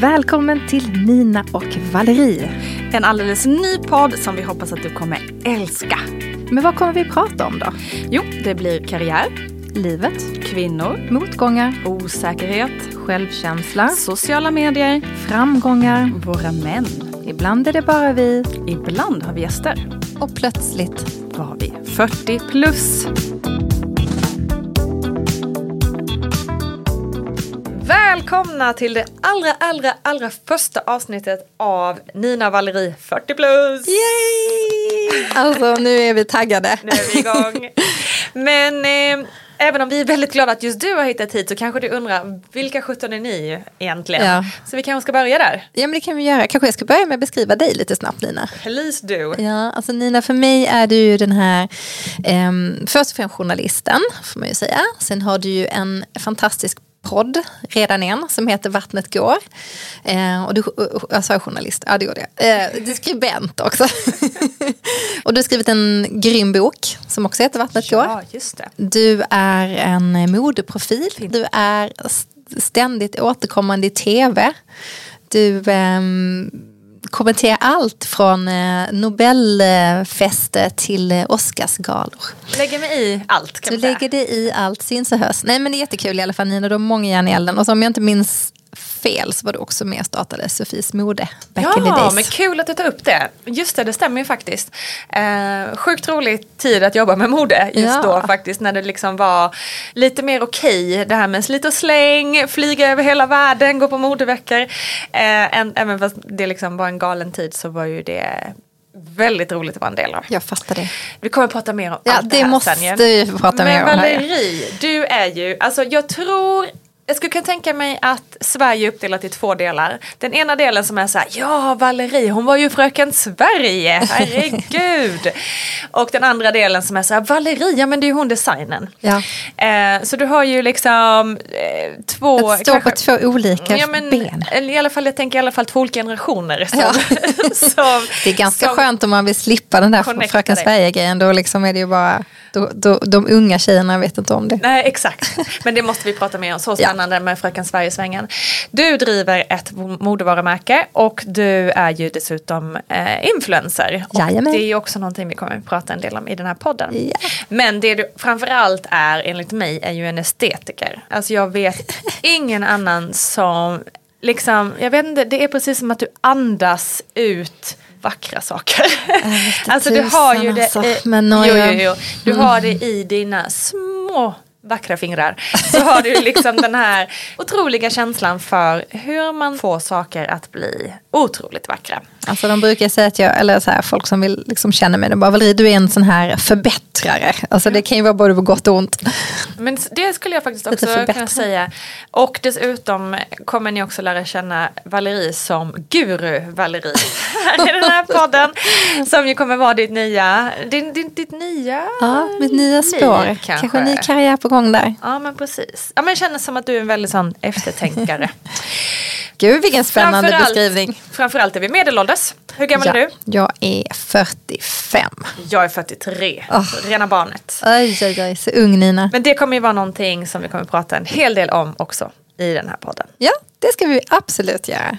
Välkommen till Nina och Valerie. En alldeles ny podd som vi hoppas att du kommer älska. Men vad kommer vi prata om då? Jo, det blir karriär, Livet, kvinnor, motgångar, osäkerhet, självkänsla, sociala medier, framgångar. våra män. Ibland är det bara vi. Ibland har vi gäster. Och plötsligt Var vi 40 plus. Välkomna till det allra, allra, allra första avsnittet av Nina Valerie 40 plus. Yay! Alltså nu är vi taggade. Nu är vi igång. Men eh, även om vi är väldigt glada att just du har hittat hit så kanske du undrar vilka 17 är ni egentligen? Ja. Så vi kanske ska börja där. Ja men det kan vi göra. Kanske jag ska börja med att beskriva dig lite snabbt Nina. Please do. Ja, alltså Nina, för mig är du ju den här, ehm, först och främst journalisten, får man ju säga. Sen har du ju en fantastisk podd, redan en, som heter Vattnet går. Eh, och du, jag sa journalist, ja det gjorde jag. Eh, du är skribent också. och du har skrivit en grym bok som också heter Vattnet går. Ja, just det. Du är en modeprofil. Du är st- ständigt återkommande i tv. Du ehm, kommenterar allt från eh, Nobelfester till eh, Oscarsgalor. Lägger mig i allt kan Du man säga. lägger det i allt, syns och hörs. Nej men det är jättekul i alla fall Nina, du har många järn i elden. Och så om jag inte minns fel så var du också med och startade Sofies mode back in the Ja, days. men kul att du tar upp det. Just det, det stämmer ju faktiskt. Eh, sjukt rolig tid att jobba med mode just Ja. då faktiskt. När det liksom var lite mer okej. det här med slit och släng, flyga över hela världen, gå på modeveckor. Eh, en, även fast det liksom var en galen tid så var ju det väldigt roligt att vara en del av. Jag fattar det. Vi kommer att prata mer om Ja, allt det, det här måste sen vi prata mer om Men här. Valerie, du är ju, alltså jag tror jag skulle kunna tänka mig att Sverige är uppdelat i två delar. Den ena delen som är så här, ja Valerie hon var ju fröken Sverige, herregud. och den andra delen som är så här, Valerie, ja men det är ju hon designen. Ja. Eh, så du har ju liksom eh, två... Att stå på kanske- två olika Ja, men, ben. I alla fall, jag tänker i alla fall två olika generationer. Som, Ja. som, Det är ganska som- skönt om man vill slippa den där Fröken. Sverige-grejen. Då liksom är det ju bara, då, då, de unga tjejerna vet inte om det. Nej exakt, men det måste vi prata mer om. Så spännande med Fröken Sverige-svängen. Du driver ett modevarumärke och du är ju dessutom eh, influencer. Och Jajamän. det är ju också någonting vi kommer att prata en del om i den här podden. Ja. Men det du framförallt är enligt mig är ju en estetiker. Alltså jag vet ingen annan som liksom, jag vet inte, det är precis som att du andas ut vackra saker. alltså du har ju det alltså. i, Men jo, jo, jo. Du har det i dina små vackra fingrar. Så har du liksom den här otroliga känslan för hur man får saker att bli otroligt vackra. Alltså de brukar säga att jag, eller så här, folk som vill liksom känna mig, de bara Valerie du är en sån här förbättrare. Alltså det kan ju vara både på gott och ont. Men det skulle jag faktiskt också kunna säga. Och dessutom kommer ni också lära känna Valerie som guru Valerie i den här podden. Som ju kommer vara ditt nya, din, din, ditt nya Ja, mitt nya spår. liv, Kanske en ny karriär på gång där. Ja men precis. Ja men det känns som att du är en väldigt sån eftertänkare. Gud vilken spännande Framförallt- beskrivning. Framförallt är vi medelålders. Hur gammal ja, är du? Jag är 45. Jag är 43. Oh. Rena barnet. Oj, oj, oj, så ung Nina. Men det kommer ju vara någonting som vi kommer prata en hel del om också i den här podden. Ja, det ska vi absolut göra.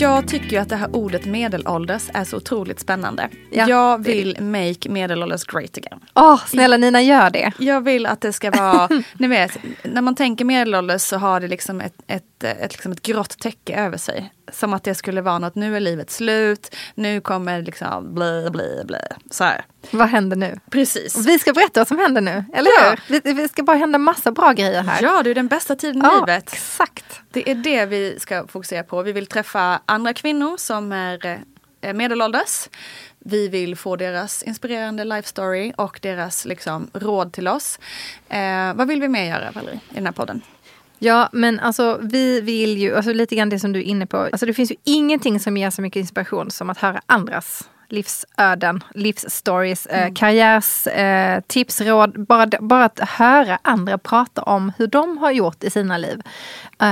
Jag tycker ju att det här ordet medelålders är så otroligt spännande. Ja. Jag vill make medelålders great again. Åh, snälla Nina, gör det. Jag vill att det ska vara, ni vet, när man tänker medelålders så har det liksom ett, ett, ett, liksom ett grått täcke över sig. Som att det skulle vara något, nu är livet slut, nu kommer liksom bli, bli, bli. Så här. Vad händer nu? Precis. Vi ska berätta vad som händer nu, eller Ja. hur? Vi, vi ska bara hända massa bra grejer här. Ja, det är den bästa tiden i Ja, livet. exakt. Det är det vi ska fokusera på. Vi vill träffa andra kvinnor som är eh, eh, medelålders. Vi vill få deras inspirerande life story och deras liksom, råd till oss. Eh, vad vill vi mer göra Valerie, i den här podden? Ja, men alltså vi vill ju, alltså lite grann det som du är inne på. Alltså det finns ju ingenting som ger så mycket inspiration som att höra andras livsöden, livsstories, eh, mm. eh, karriärstips, eh, råd. Bara, bara att höra andra prata om hur de har gjort i sina liv. Uh,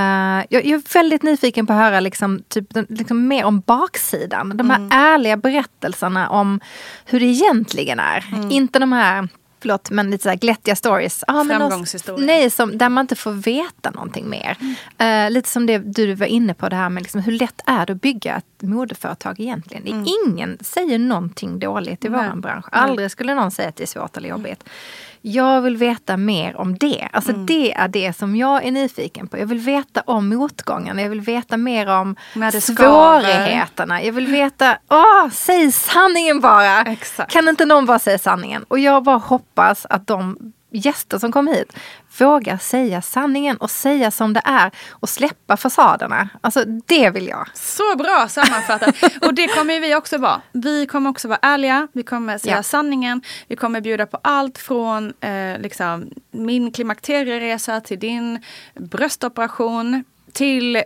jag, jag, är väldigt nyfiken på att höra liksom, typ, liksom mer om baksidan. De här mm. ärliga berättelserna om hur det egentligen är. Mm. Inte de här förlåt, men lite så här glättiga stories. Ah, Framgångshistorier. Nej, som, där man inte får veta någonting mer. Mm. Uh, lite som det du var inne på, det här med liksom, hur lätt är det att bygga ett modeföretag egentligen? Mm. Ingen säger någonting dåligt i vår bransch. Aldrig skulle någon säga att det är svårt eller jobbigt. Mm. Jag vill veta mer om det. Alltså mm. det är det som jag är nyfiken på. Jag vill veta om motgångarna. Jag vill veta mer om svårigheterna. Jag vill veta, åh, säg sanningen bara. Exakt. Kan inte någon bara säga sanningen? Och jag bara hoppas att de gäster som kommer hit vågar säga sanningen och säga som det är och släppa fasaderna. Alltså det vill jag. Så bra sammanfattat. och det kommer vi också vara. Vi kommer också vara ärliga, vi kommer säga ja. sanningen, vi kommer bjuda på allt från eh, liksom, min klimakterieresa till din bröstoperation till eh,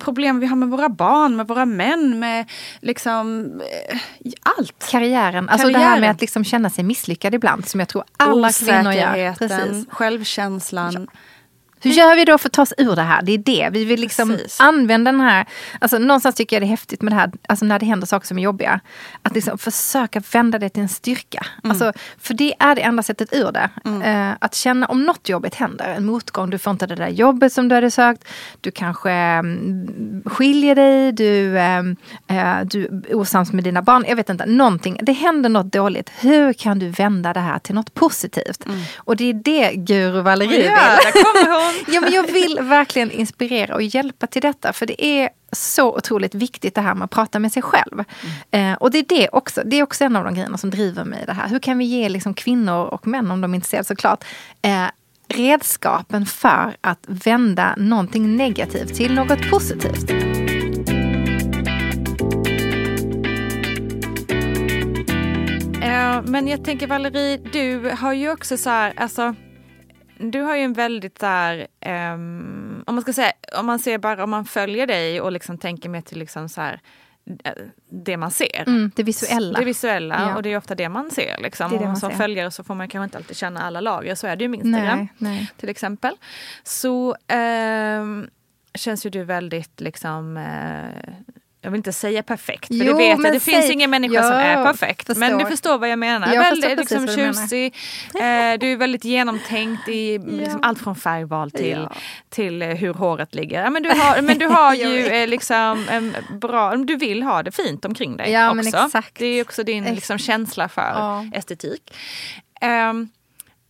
problem vi har med våra barn, med våra män, med liksom eh, allt. Karriären, alltså Karriären. det här med att liksom känna sig misslyckad ibland som jag tror alla kvinnor gör. Precis. självkänslan. Ja. Hur gör vi då för att ta oss ur det här? Det är det. Vi vill liksom Precis. använda den här... Alltså någonstans tycker jag det är häftigt med det här, alltså när det händer saker som är jobbiga. Att liksom försöka vända det till en styrka. Mm. Alltså, för det är det enda sättet ur det. Mm. Uh, att känna om något jobbigt händer, en motgång, du får inte det där jobbet som du hade sökt. Du kanske um, skiljer dig, du, um, uh, du är osams med dina barn. Jag vet inte, någonting. Det händer något dåligt. Hur kan du vända det här till något positivt? Mm. Och det är det Guru Valerie ja, vill. Ja, men jag vill verkligen inspirera och hjälpa till detta. För det är så otroligt viktigt det här med att prata med sig själv. Mm. Eh, och det är, det, också, det är också en av de grejerna som driver mig i det här. Hur kan vi ge liksom kvinnor och män, om de är intresserade såklart, eh, redskapen för att vända någonting negativt till något positivt. Eh, men jag tänker Valerie, du har ju också så här, alltså du har ju en väldigt där, um, om man ska säga, om man ser bara om man följer dig och liksom tänker mer till liksom så här, eh, det man ser. Mm, det visuella. Det visuella ja. och det är ofta det man ser. Liksom. Det det man som ser. följare så får man kanske inte alltid känna alla lager, så är det ju med Instagram nej, nej. till exempel. Så um, känns ju du väldigt liksom uh, jag vill inte säga perfekt, för jo, det vet jag, det säg, finns ingen människa ja, som är perfekt. Förstår. Men du förstår vad jag menar. Jag väldigt liksom, tjusig, eh, du är väldigt genomtänkt i ja. liksom, allt från färgval till, ja. till eh, hur håret ligger. Men, du har, men du har ju eh, liksom bra, du vill ha det fint omkring dig ja, också. Det är också din liksom, känsla för estetik. Um,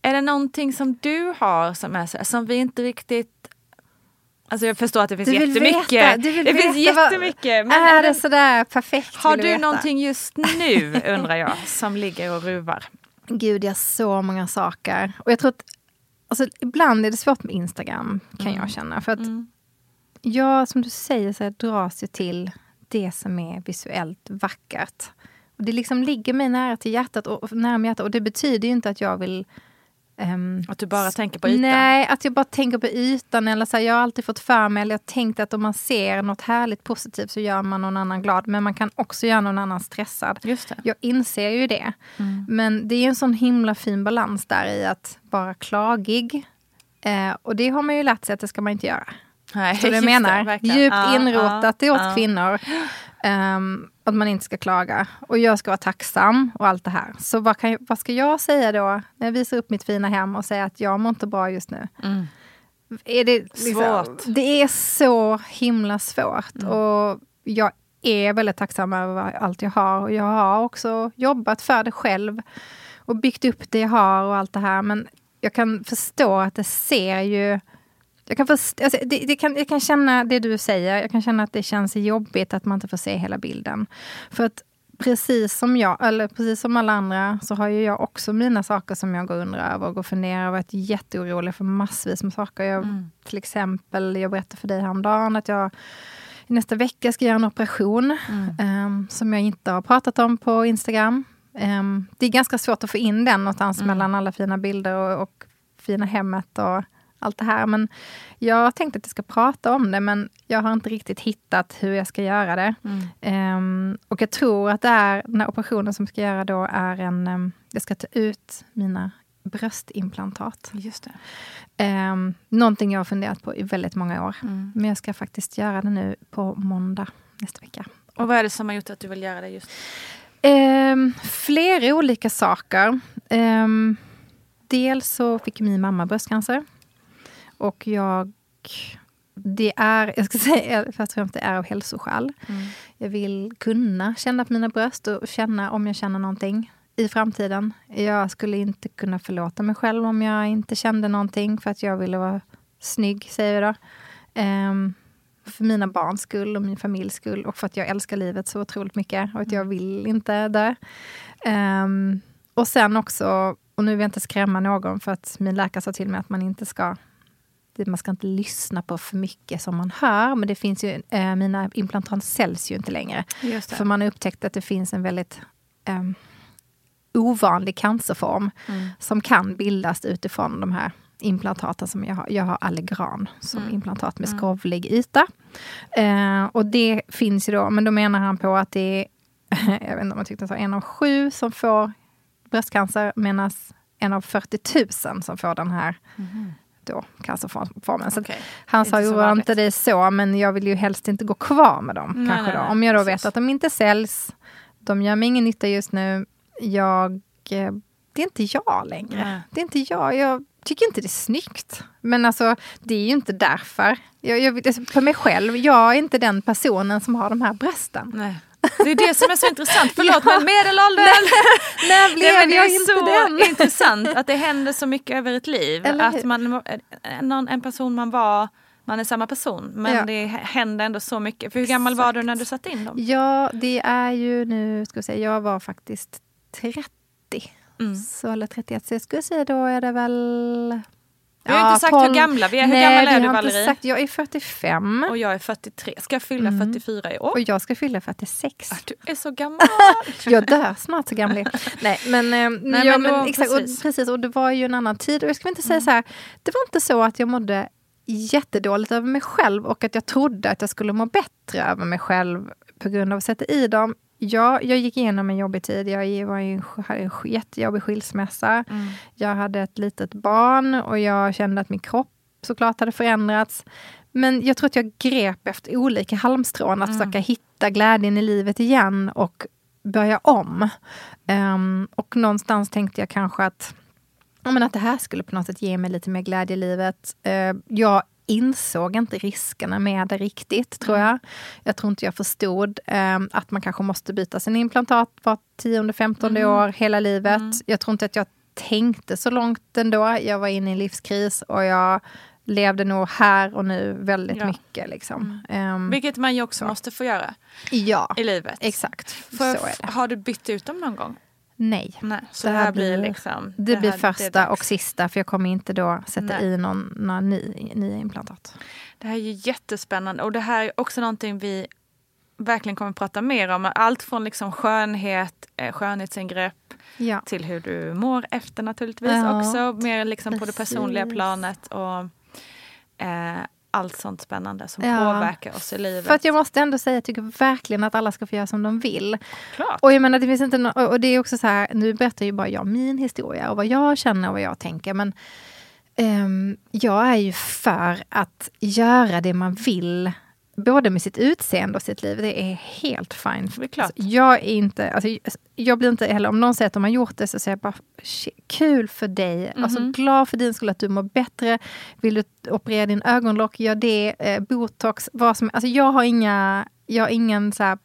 är det någonting som du har som, är, som vi inte riktigt Alltså jag förstår att det finns jättemycket. Veta, det veta finns jättemycket. Men är det sådär perfekt? Har du, du någonting just nu undrar jag som ligger och ruvar? Gud, jag har så många saker. Och jag tror att alltså, ibland är det svårt med Instagram kan mm. jag känna. För att mm. jag, som du säger, så här, dras ju till det som är visuellt vackert. Och det liksom ligger mig nära till hjärtat och, nära hjärtat. Och det betyder ju inte att jag vill Um, att du bara tänker på ytan? Nej, att jag bara tänker på ytan. Eller så här, jag har alltid fått för mig, eller jag tänkt att om man ser något härligt positivt så gör man någon annan glad. Men man kan också göra någon annan stressad. Just det. Jag inser ju det. Mm. Men det är en sån himla fin balans där i att vara klagig. Eh, och det har man ju lärt sig att det ska man inte göra. Nej, så det menar, det, djupt ah, inrotat ah, åt ah. kvinnor. Um, att man inte ska klaga. Och jag ska vara tacksam och allt det här. Så vad, kan, vad ska jag säga då när jag visar upp mitt fina hem och säger att jag mår inte bra just nu? Mm. Är det, liksom, svårt. Det är så himla svårt. Mm. Och jag är väldigt tacksam över allt jag har. Och jag har också jobbat för det själv. Och byggt upp det jag har och allt det här. Men jag kan förstå att det ser ju jag kan, först, alltså, det, det kan, jag kan känna det du säger, jag kan känna att det känns jobbigt att man inte får se hela bilden. För att precis som jag, eller precis som alla andra, så har ju jag också mina saker som jag går undrar över och går och funderar och varit jätteorolig för massvis med saker. Jag, mm. Till exempel, jag berättade för dig häromdagen att jag nästa vecka ska jag göra en operation um, som jag inte har pratat om på Instagram. Um, det är ganska svårt att få in den någonstans mellan alla fina bilder och, och fina hemmet och allt det här. Men jag tänkte att jag ska prata om det, men jag har inte riktigt hittat hur jag ska göra det. Mm. Um, och jag tror att det är, den här operationen som jag ska göra då är en... Um, jag ska ta ut mina bröstimplantat. Just det. Um, någonting jag har funderat på i väldigt många år. Mm. Men jag ska faktiskt göra det nu på måndag nästa vecka. Och vad är det som har gjort att du vill göra det just um, Flera olika saker. Um, dels så fick min mamma bröstcancer. Och jag... Det är, jag ska säga, först och främst det är av hälsoskäl. Mm. Jag vill kunna känna på mina bröst och känna om jag känner någonting i framtiden. Jag skulle inte kunna förlåta mig själv om jag inte kände någonting för att jag ville vara snygg, säger vi då. Um, för mina barns skull och min familjs skull och för att jag älskar livet så otroligt mycket och att jag vill inte dö. Um, och sen också, och nu vill jag inte skrämma någon för att min läkare sa till mig att man inte ska man ska inte lyssna på för mycket som man hör. Men det finns ju, eh, mina implantat säljs ju inte längre. För man har upptäckt att det finns en väldigt um, ovanlig cancerform mm. som kan bildas utifrån de här implantaten som jag har. Jag har Allegran som mm. implantat med mm. skrovlig yta. Eh, och det finns ju då, men då menar han på att det är, jag vet inte om man tyckte så, en av sju som får bröstcancer medan en av 40 000 som får den här mm. Då, cancerformen. Så okay. Han sa ju inte det så, men jag vill ju helst inte gå kvar med dem. Nej, kanske nej, då. Om jag då vet att de inte säljs, de gör mig ingen nytta just nu, jag... Eh, det är inte jag längre. Nej. Det är inte jag. Jag tycker inte det är snyggt. Men alltså, det är ju inte därför. Jag, jag, alltså, för mig själv, jag är inte den personen som har de här brösten. Nej. Det är det som är så intressant. Förlåt ja. men medelåldern. När blev Nej, jag inte så den? intressant att det händer så mycket över ett liv. att man, någon, en person man var man är samma person men ja. det händer ändå så mycket. För hur gammal Exakt. var du när du satte in dem? Ja, det är ju nu, ska vi säga, jag var faktiskt 30. Mm. Så, eller 31, så jag skulle säga då är det väl... Vi har ja, inte sagt 12. hur gamla vi är. Hur Nej, gammal är du Valerie? Sagt, jag är 45. Och jag är 43. Ska jag fylla mm. 44 i år? Och jag ska fylla 46. Ah, du är så gammal! jag dör snart så gammal. Nej men, eh, Nej, ja, men, men exakt, precis. Och, precis. Och det var ju en annan tid. Och jag ska inte säga mm. så här, det var inte så att jag mådde jättedåligt över mig själv och att jag trodde att jag skulle må bättre över mig själv på grund av att sätta i dem. Ja, jag gick igenom en jobbig tid. Jag var i en, hade en jättejobbig skilsmässa. Mm. Jag hade ett litet barn och jag kände att min kropp såklart hade förändrats. Men jag tror att jag grep efter olika halmstrån att mm. försöka hitta glädjen i livet igen och börja om. Um, och någonstans tänkte jag kanske att, men att det här skulle på något sätt ge mig lite mer glädje i livet. Uh, jag insåg inte riskerna med det riktigt, tror jag. Jag tror inte jag förstod eh, att man kanske måste byta sin implantat var tionde, femtonde mm. år hela livet. Mm. Jag tror inte att jag tänkte så långt ändå. Jag var inne i en livskris och jag levde nog här och nu väldigt ja. mycket. Liksom. Mm. Um, Vilket man ju också så. måste få göra ja, i livet. Exakt. För, har du bytt ut dem någon gång? Nej. Nej så det, här blir liksom... Det, det blir här, första det och sista för jag kommer inte då sätta Nej. i någon, några ny, nya implantat. Det här är ju jättespännande och det här är också någonting vi verkligen kommer prata mer om. Allt från liksom skönhet, eh, skönhetsingrepp ja. till hur du mår efter naturligtvis ja, också. Mer liksom på det personliga planet. Och, eh, allt sånt spännande som ja. påverkar oss i livet. För att jag måste ändå säga, jag tycker verkligen att alla ska få göra som de vill. Klart. Och jag menar, det finns inte no och det är också så här, nu berättar ju bara jag min historia och vad jag känner och vad jag tänker. Men um, jag är ju för att göra det man vill både med sitt utseende och sitt liv, det är helt fine. Det är klart. Alltså, jag är inte, alltså, jag blir inte heller, om någon säger att de har gjort det, så säger jag bara kul för dig. Mm -hmm. Alltså glad för din skull att du mår bättre. Vill du operera din ögonlock, gör det. Eh, botox, vad som Alltså jag har inga, jag har ingen så här,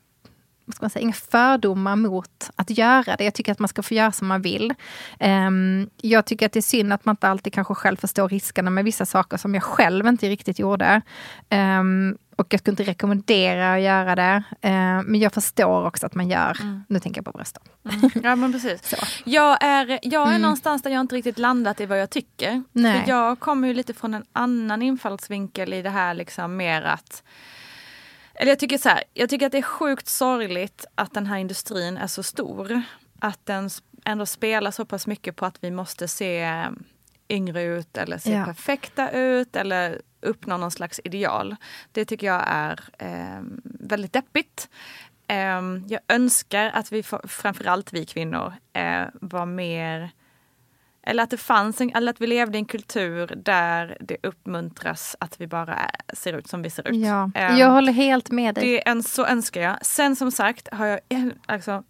vad ska man säga, inga fördomar mot att göra det. Jag tycker att man ska få göra som man vill. Um, jag tycker att det är synd att man inte alltid kanske själv förstår riskerna med vissa saker som jag själv inte riktigt gjorde. Um, och jag skulle inte rekommendera att göra det. Uh, men jag förstår också att man gör, mm. nu tänker jag på brösten. Mm. Ja men precis. Så. Jag är, jag är mm. någonstans där jag inte riktigt landat i vad jag tycker. Nej. För jag kommer ju lite från en annan infallsvinkel i det här liksom mer att Eller jag tycker så här, jag tycker att det är sjukt sorgligt att den här industrin är så stor. Att den ändå spelar så pass mycket på att vi måste se yngre ut eller se Ja. perfekta ut eller uppnå någon slags ideal. Det tycker jag är eh, väldigt deppigt. Eh, jag önskar att vi, framförallt vi kvinnor, eh, var mer eller att det fanns en, eller att vi levde i en kultur där det uppmuntras att vi bara är, ser ut som vi ser ut. Ja, Eh, jag håller helt med dig. det, en, så önskar jag. Sen som sagt har jag alltså,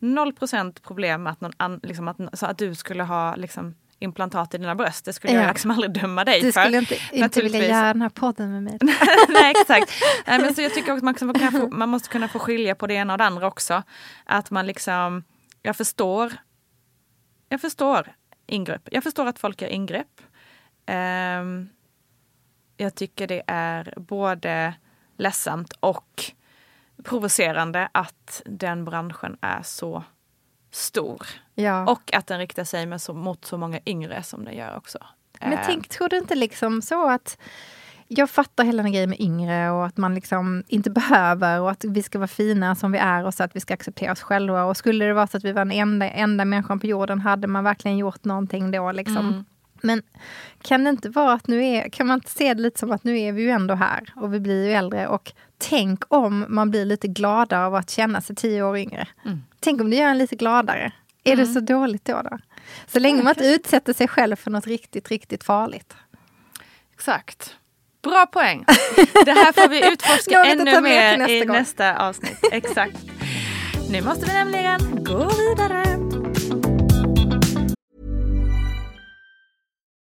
0% problem med att, någon an, liksom att, så att du skulle ha liksom, implantat i dina bröst. Det skulle Ja. jag liksom aldrig döma dig Du för. skulle inte, inte vilja göra den här podden med mig. Nej exakt. Nej, men så jag tycker också att man, få, man måste kunna få skilja på det ena och det andra också. Att man liksom, jag förstår, jag förstår ingrepp. Jag förstår att folk gör ingrepp. Ehm, jag tycker det är både ledsamt och provocerande att den branschen är så stor. Ja. Och att den riktar sig så, mot så många yngre som den gör också. Men Ehm, tänk, tror du inte liksom så att jag fattar hela den grejen med yngre och att man liksom inte behöver och att vi ska vara fina som vi är och så att vi ska acceptera oss själva. Och skulle det vara så att vi var den enda, enda människan på jorden hade man verkligen gjort någonting då liksom. Mm. Men kan det inte vara att nu är, kan man inte se det lite som att nu är vi ju ändå här och vi blir ju äldre och tänk om man blir lite gladare av att känna sig tio år yngre. Mm. Tänk om det gör en lite gladare. Är det så dåligt då? då? Så länge man inte utsätter sig själv för något riktigt, riktigt farligt. Exakt. Bra poäng. Det här får vi utforska ännu mer nästa i gång. nästa avsnitt. Exakt. Nu måste vi nämligen gå vidare.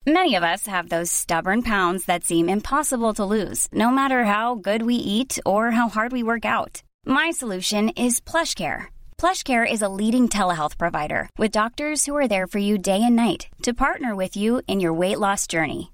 Many of us have those stubborn pounds that seem impossible to lose, no matter how good we eat or how hard we work out. My solution is PlushCare. PlushCare is a leading telehealth provider with doctors who are there for you day and night to partner with you in your weight loss journey.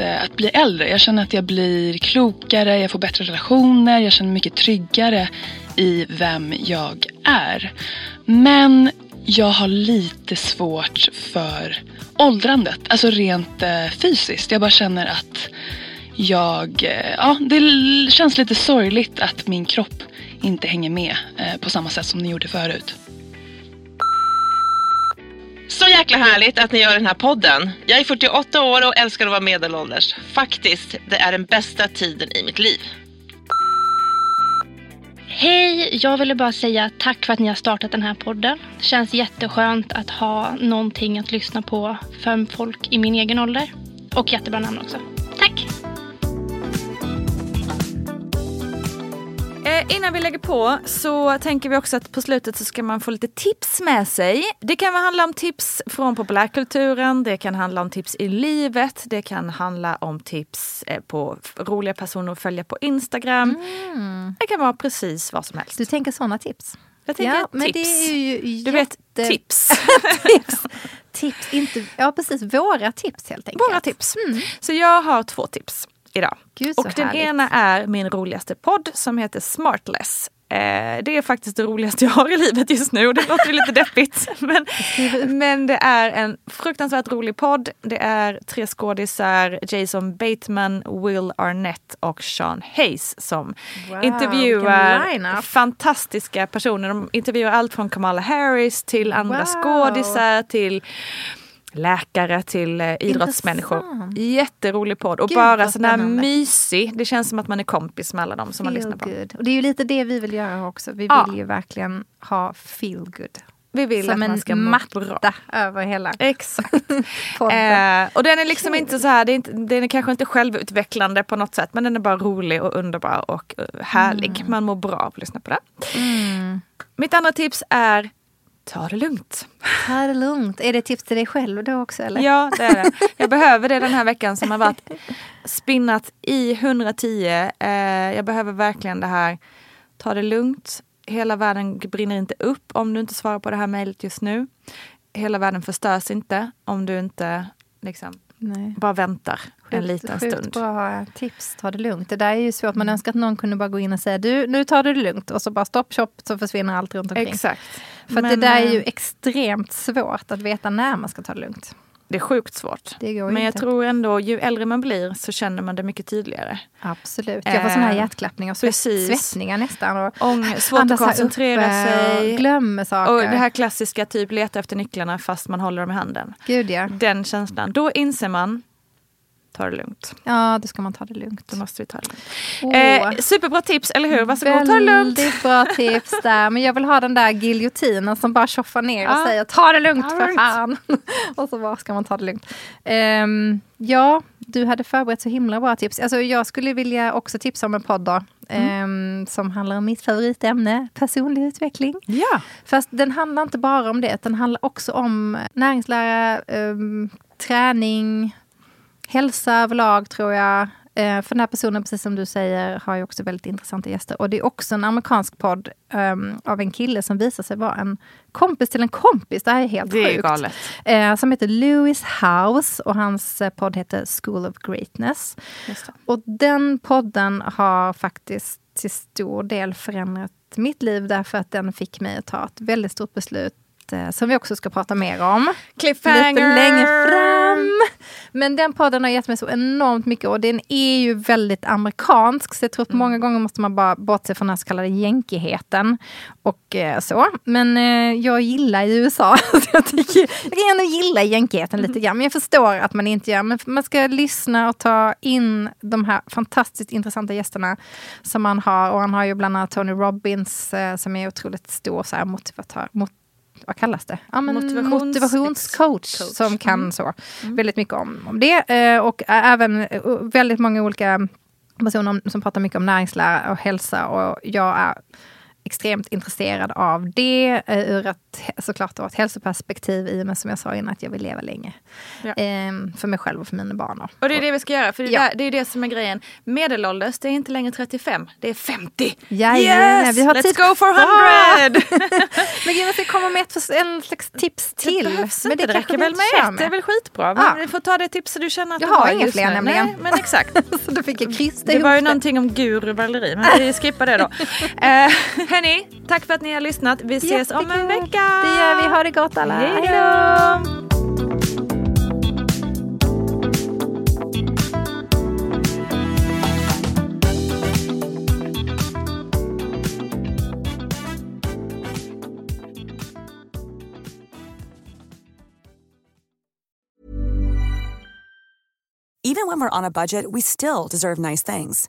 Eh, att bli äldre. Jag känner att jag blir klokare, jag får bättre relationer, jag känner mig mycket tryggare i vem jag är. Men jag har lite svårt för åldrandet, alltså rent eh, fysiskt. Jag bara känner att jag, eh, ja, det känns lite sorgligt att min kropp inte hänger med på samma sätt som den gjorde förut. Så jäkla härligt att ni gör den här podden. Jag är 48 år och älskar att vara medelålders. Faktiskt, det är den bästa tiden i mitt liv. Hej! Jag ville bara säga tack för att ni har startat den här podden. Det känns jätteskönt att ha någonting att lyssna på för folk i min egen ålder. Och jättebra namn också. Tack! Innan vi lägger på så tänker vi också att på slutet så ska man få lite tips med sig. Det kan handla om tips från populärkulturen, det kan handla om tips i livet, det kan handla om tips eh, på roliga personer att följa på Instagram. Det kan vara precis vad som helst. Du tänker sådana tips? Jag tänker ja, men tips. det är ju Du vet, jätte- tips. tips. Tips, inte, ja precis, våra tips helt enkelt. Våra tips. Så jag har två tips idag. Gud, och den härligt. ena är min roligaste podd som heter Smartless. Eh, det är faktiskt det roligaste jag har i livet just nu. Det låter lite deppigt. Men, men det är en fruktansvärt rolig podd. Det är tre skådisar, Jason Bateman, Will Arnett och Sean Hayes som Wow, intervjuar fantastiska personer. De intervjuar allt från Kamala Harris till andra Wow. skådisar till läkare till eh, idrottsmänniskor. Intressant. Jätterolig podd och Gud, bara sån här mysig. Det känns som att man är kompis med alla dem som man Feel lyssnar på. good. Och det är ju lite det vi vill göra också. Vi Ja. vill ju verkligen ha feel good. Vi vill Som att man en ska må matta bra. över hela Exakt. Eh, och den är liksom inte så här, det är inte, den är kanske inte självutvecklande på något sätt men den är bara rolig och underbar och eh, härlig. Man mår bra av att lyssna på det. Mitt andra tips är ta det lugnt. Ta det lugnt. Är det tips till dig själv då också eller? Ja, det är det. Jag behöver det den här veckan som har varit spinnat i 110. Eh, jag behöver verkligen det här. Ta det lugnt. Hela världen brinner inte upp om du inte svarar på det här mejlet just nu. Hela världen förstörs inte om du inte liksom, Nej. bara väntar en Sjukt- liten sjukt stund. bra tips, ta det lugnt. Det där är ju svårt, man önskar att någon kunde bara gå in och säga du, nu tar du det lugnt och så bara stopp, shop, så försvinner allt runt omkring. Exakt. För att det Men, där är ju eh, extremt svårt att veta när man ska ta det lugnt. Det är sjukt svårt. Det går Men jag inte. tror ändå, ju äldre man blir så känner man det mycket tydligare. Absolut. Jag får sån här Eh, hjärtklappning och svett, svettningar nästan. Och Ång, svårt att här koncentrera uppe sig. Glömmer saker. Och det här klassiska, typ leta efter nycklarna fast man håller dem i handen. Gud ja. Den känslan. Då inser man, ta det lugnt. Ja, då ska man ta det lugnt. Då måste vi ta det lugnt. Åh. Eh, superbra tips, eller hur? Varsågod, ta det lugnt. Väldigt bra tips där. Men jag vill ha den där giljotinen som bara tjoffar ner och Ja. säger ta det lugnt Ta det för lugnt. fan. och så bara ska man ta det lugnt. Ehm, ja, du hade förberett så himla bra tips. Alltså, jag skulle vilja också tipsa om en podd då, Mm. ehm, som handlar om mitt favoritämne, personlig utveckling. Ja. Fast den handlar inte bara om det, den handlar också om näringslära, ehm, träning, hälsa överlag tror jag. Eh, för den här personen, precis som du säger, har ju också väldigt intressanta gäster. Och det är också en amerikansk podd ehm, av en kille som visar sig vara en kompis till en kompis. Det här är helt Det är sjukt. galet. Eh, som heter Lewis House och hans eh, podd heter School of Greatness. Och den podden har faktiskt till stor del förändrat mitt liv därför att den fick mig att ta ett väldigt stort beslut eh, som vi också ska prata mer om. Cliffhanger! Lite längre fram. Men den podden har gett mig så enormt mycket och den är ju väldigt amerikansk. Så jag tror att Mm. många gånger måste man bara bortse från den här så kallade jänkigheten. Och eh, så. Men eh, jag gillar ju USA. så jag, tycker, jag kan ändå gilla jänkigheten lite grann. Men jag förstår att man inte gör. Men man ska lyssna och ta in de här fantastiskt intressanta gästerna som man har. Och han har ju bland annat Tony Robbins som är otroligt stor så här, motivatör. Mot, vad kallas det? Ja, Motivations- motivationscoach coach. som kan Mm. så väldigt mycket om, om det. Eh, och även eh, väldigt många olika personer om, som pratar mycket om näringslära och hälsa. Och jag är extremt intresserad av det eh, ur ett, såklart ett hälsoperspektiv i och med som jag sa innan att jag vill leva länge. Ja. Eh, för mig själv och för mina barn. Och det är det vi ska göra, för det, Ja. där, det är det som är grejen. Medelålders, det är inte längre 35, det är 50. Jajamän, yes! vi har Let's tid go for kvar. 100! Men gud, jag ska komma med ett, en slags tips till. Det behövs Men inte, det räcker väl med ett, det är väl skitbra. Men Ja. Vi får ta det tipset du känner att Jag du har har inga fler nu. nämligen. Nej, men exakt. Så då fick jag krysta Det var ju någonting om guru Valerie, men vi skippar det då. hörni, tack för att ni har lyssnat. Vi ses om en Jättekul. vecka. Det gör vi. Ha det gott alla. Hej Hej då! Even when we're on a budget, we still deserve nice things.